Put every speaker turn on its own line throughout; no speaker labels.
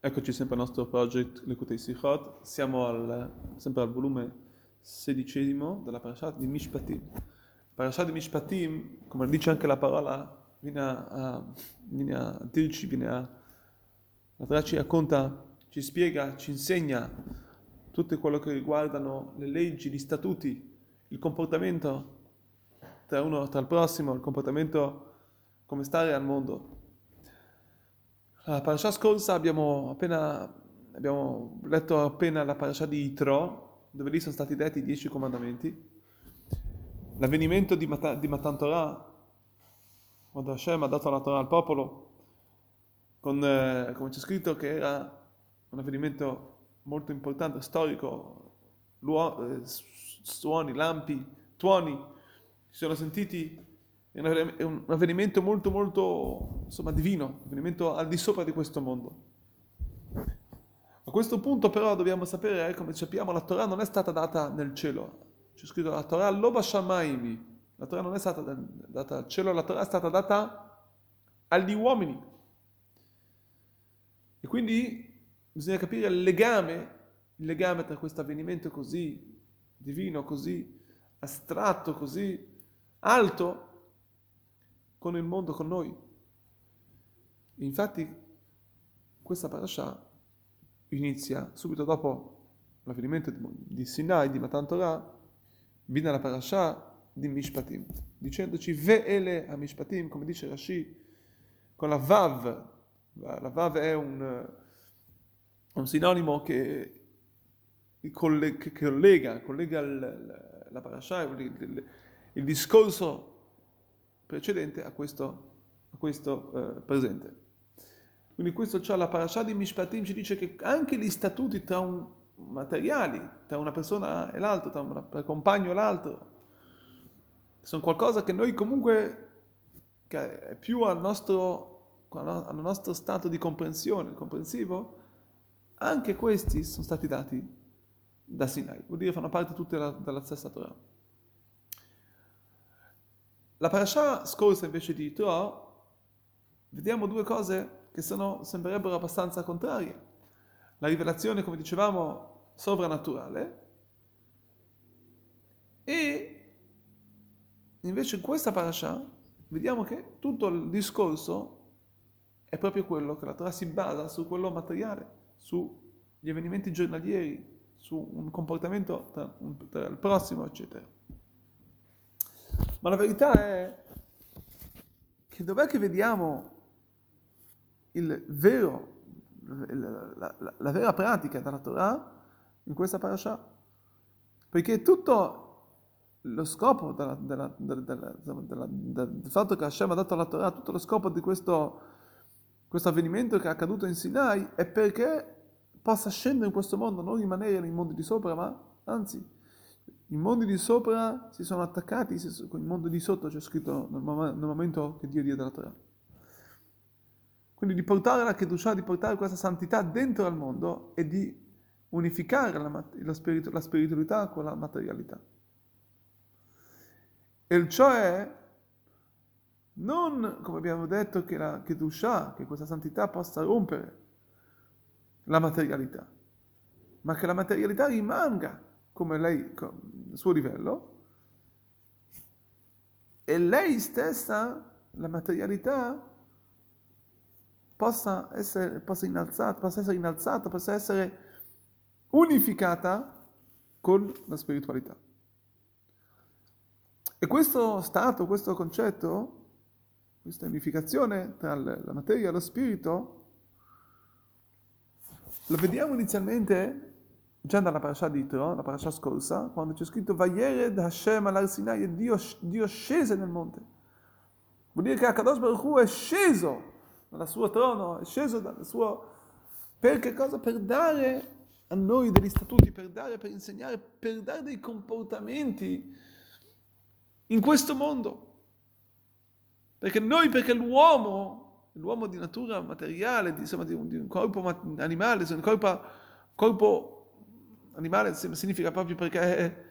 Eccoci sempre al nostro project Lekutei Sichot, siamo al, sempre al volume sedicesimo della parashat di Mishpatim. Parashat di Mishpatim, come dice anche la parola, viene a, viene a dirci, viene a, la Torah ci racconta, ci spiega, ci insegna tutto quello che riguardano le leggi, gli statuti, il comportamento tra uno tra il prossimo, il comportamento come stare al mondo. La parasha scorsa abbiamo appena abbiamo letto appena la parasha di Itro, dove lì sono stati detti i dieci comandamenti. L'avvenimento di, Mata, di Matan Torah, quando Hashem ha dato la Torah al popolo, con, eh, come c'è scritto che era un avvenimento molto importante, storico, eh, suoni, lampi, tuoni, si sono sentiti è un avvenimento molto molto insomma divino, un avvenimento al di sopra di questo mondo. A questo punto però dobbiamo sapere, eh, come sappiamo, la Torah non è stata data nel cielo. C'è scritto la Torah loba shamaimi. La Torah non è stata data al cielo, la Torah è stata data agli uomini. E quindi bisogna capire il legame, il legame tra questo avvenimento così divino, così astratto, così alto con il mondo, con noi. Infatti questa parasha inizia subito dopo l'avvenimento di Sinai, di Matan Torah, viene la parasha di Mishpatim, dicendoci Ve'ele a Mishpatim, come dice Rashi, con la Vav. La Vav è un, un sinonimo che, che collega, collega il, la parasha, il, il, il discorso precedente a questo, a questo eh, presente. Quindi questo cioè la parasha di Mishpatim ci dice che anche gli statuti tra un materiali, tra una persona e l'altro, tra un compagno e l'altro, sono qualcosa che noi comunque, che è più al nostro, al nostro stato di comprensione, comprensivo, anche questi sono stati dati da Sinai, vuol dire fanno parte tutte della, della stessa Torah. La parasha scorsa invece di Tro, vediamo due cose che sono, sembrerebbero abbastanza contrarie. La rivelazione, come dicevamo, sovrannaturale e invece in questa parasha vediamo che tutto il discorso è proprio quello che la Torah si basa su quello materiale, sugli avvenimenti giornalieri, su un comportamento tra, tra il prossimo, eccetera. Ma la verità è che dov'è che vediamo il vero, la, la, la vera pratica della Torah in questa parasha? Perché tutto lo scopo della, della, della, del fatto che Hashem ha dato la Torah, tutto lo scopo di questo, questo avvenimento che è accaduto in Sinai è perché possa scendere in questo mondo, non rimanere nei mondi di sopra, ma anzi i mondi di sopra si sono attaccati con il mondo di sotto, c'è scritto nel, momento che Dio diede la Torah. Quindi di portare la Kedusha, di portare questa santità dentro al mondo e di unificare la, la, spiritu, la spiritualità con la materialità. E cioè non, come abbiamo detto, che la Kedusha, che questa santità possa rompere la materialità, ma che la materialità rimanga come lei, suo livello, e lei stessa, la materialità, possa essere, possa innalzata, possa essere innalzata, possa essere unificata con la spiritualità. E questo stato, questo concetto, questa unificazione tra la materia e lo spirito, lo vediamo inizialmente già dalla parasha di Itro, la parasha scorsa, quando c'è scritto Vayered Hashem al Sinai, Dio, Dio scese nel monte. Vuol dire che Akadosh Baruch Hu è sceso dal suo trono, è sceso dal suo... Per che cosa? Per dare a noi degli statuti, per dare, per insegnare, per dare dei comportamenti in questo mondo. Perché noi, perché l'uomo, l'uomo di natura materiale, di, insomma, di, un, di un corpo animale, di un corpo, corpo animale significa proprio perché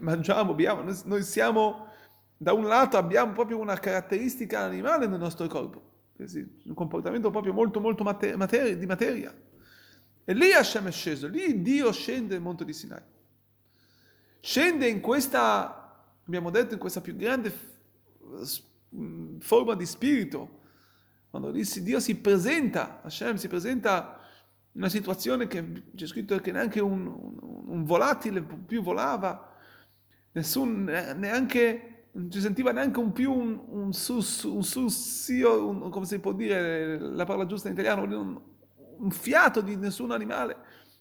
mangiamo, beviamo, noi, siamo, da un lato abbiamo proprio una caratteristica animale nel nostro corpo, un comportamento proprio molto molto mater- di materia, E lì Hashem è sceso, lì Dio scende nel monte di Sinai. Scende in questa, abbiamo detto, in questa più grande forma di spirito, quando Dio si presenta, Hashem si presenta in una situazione che c'è scritto che neanche un, un, un volatile più volava, nessun, neanche, non si sentiva neanche un più un, un, sus, un sussio, un, come si può dire la parola giusta in italiano, un, un fiato di nessun animale,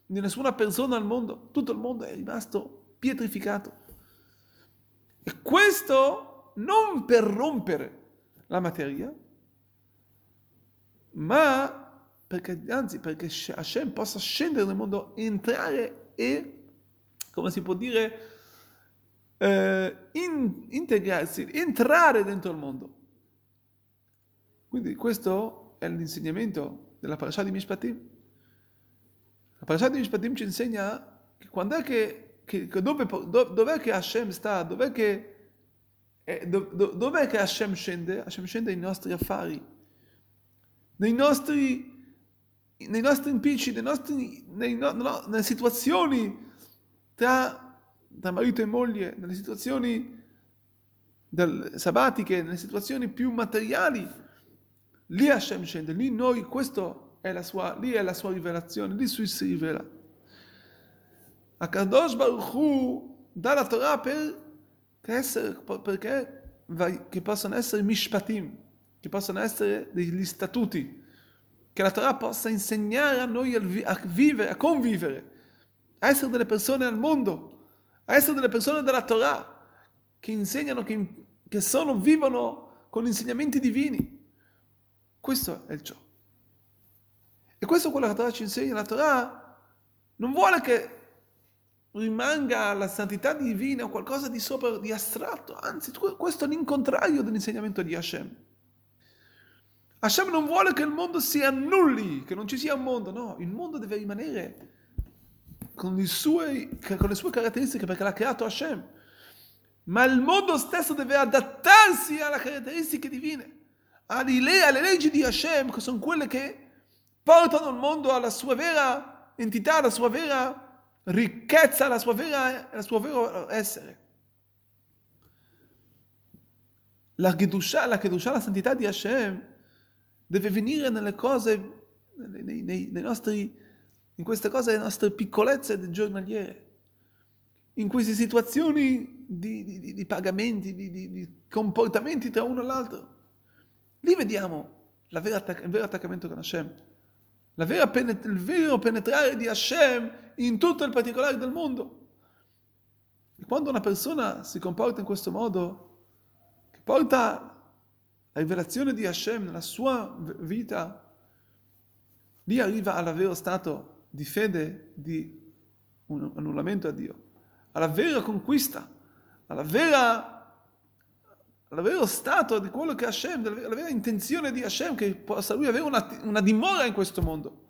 di nessuna persona al mondo, tutto il mondo è rimasto pietrificato. E questo non per rompere la materia, ma perché, anzi perché Hashem possa scendere nel mondo, entrare e, come si può dire, eh, in, integrarsi, entrare dentro il mondo. Quindi questo è l'insegnamento della parasha di Mishpatim. La parasha di Mishpatim ci insegna che quando è che, che dove, dov'è che Hashem sta, dov'è che, eh, dov'è che Hashem scende? Hashem scende nei nostri affari, nei nostri nei nostri impicci, nei nostri, nei, no, no, nelle situazioni tra, tra, marito e moglie, nelle situazioni del, sabbatiche, nelle situazioni più materiali, lì Hashem scende, lì noi, questo è la sua, lì è la sua rivelazione, lì si rivela. A Kadosh Baruch Hu dà la Torah per, essere, perché che possano essere mishpatim, che possano essere degli statuti, che la Torah possa insegnare a noi a vivere, a convivere, a essere delle persone al mondo, a essere delle persone della Torah, che insegnano, che, che sono, vivono con insegnamenti divini. Questo è il ciò. E questo è quello che la Torah ci insegna. La Torah non vuole che rimanga la santità divina o qualcosa di sopra, di astratto, anzi questo è l'incontrario dell'insegnamento di Hashem. Hashem non vuole che il mondo si annulli, che non ci sia un mondo, no, il mondo deve rimanere con, sue, con le sue caratteristiche perché l'ha creato Hashem. Ma il mondo stesso deve adattarsi alle caratteristiche divine, alle, alle leggi di Hashem, che sono quelle che portano il mondo alla sua vera entità, alla sua vera ricchezza, alla sua vera, al suo vero essere. La Kedusha, la Kedusha, la santità di Hashem, deve venire nelle cose, nei, nei, nei nostri, in queste cose, le nostre piccolezze giornaliere, in queste situazioni di, di, di pagamenti, di, di, comportamenti tra uno e l'altro. Lì vediamo vera il vero attaccamento con Hashem, penet- il vero penetrare di Hashem in tutto il particolare del mondo. E quando una persona si comporta in questo modo, che porta la rivelazione di Hashem nella sua vita, lì arriva al vero stato di fede, di un annullamento a Dio, alla vera conquista, alla vera, al vero stato di quello che Hashem, alla vera intenzione di Hashem che possa lui avere una, una dimora in questo mondo.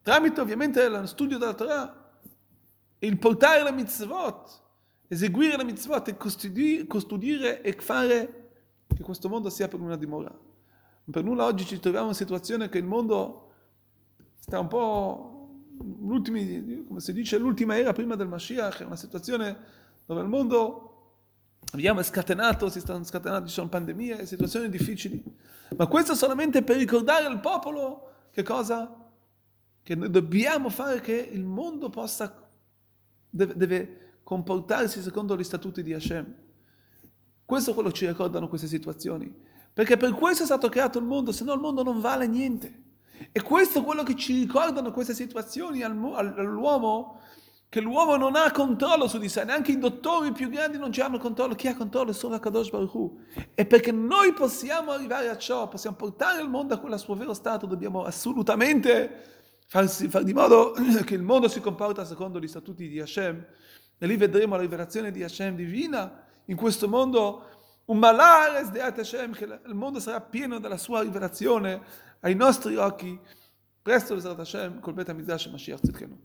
Tramite ovviamente lo studio della Torah, il portare le mitzvot, eseguire le mitzvot e custodire, custodire e fare che questo mondo sia per una dimora. Per nulla oggi ci troviamo in una situazione che il mondo sta un po' come si dice, l'ultima era prima del Mashiach, è una situazione dove il mondo Abbiamo scatenato, si stanno scatenando, ci sono pandemie, situazioni difficili. Ma questo solamente per ricordare al popolo che cosa? Che noi dobbiamo fare che il mondo possa, deve, deve comportarsi secondo gli statuti di Hashem. Questo è quello che ci ricordano queste situazioni. Perché per questo è stato creato il mondo, se no il mondo non vale niente. E questo è quello che ci ricordano queste situazioni all'uomo, che l'uomo non ha controllo su di sé, neanche i dottori più grandi non ci hanno controllo, chi ha controllo è solo Kadosh Baruch Hu. E perché noi possiamo arrivare a ciò, possiamo portare il mondo a quel suo vero stato, dobbiamo assolutamente farsi, far di modo che il mondo si comporta secondo gli statuti di Hashem. E lì vedremo la rivelazione di Hashem divina in questo mondo un malare sdeat Hashem, che il mondo sarà pieno della sua rivelazione ai nostri occhi. Presto, Hashem, col Bet HaMikdash Mashiach Tzidkenu.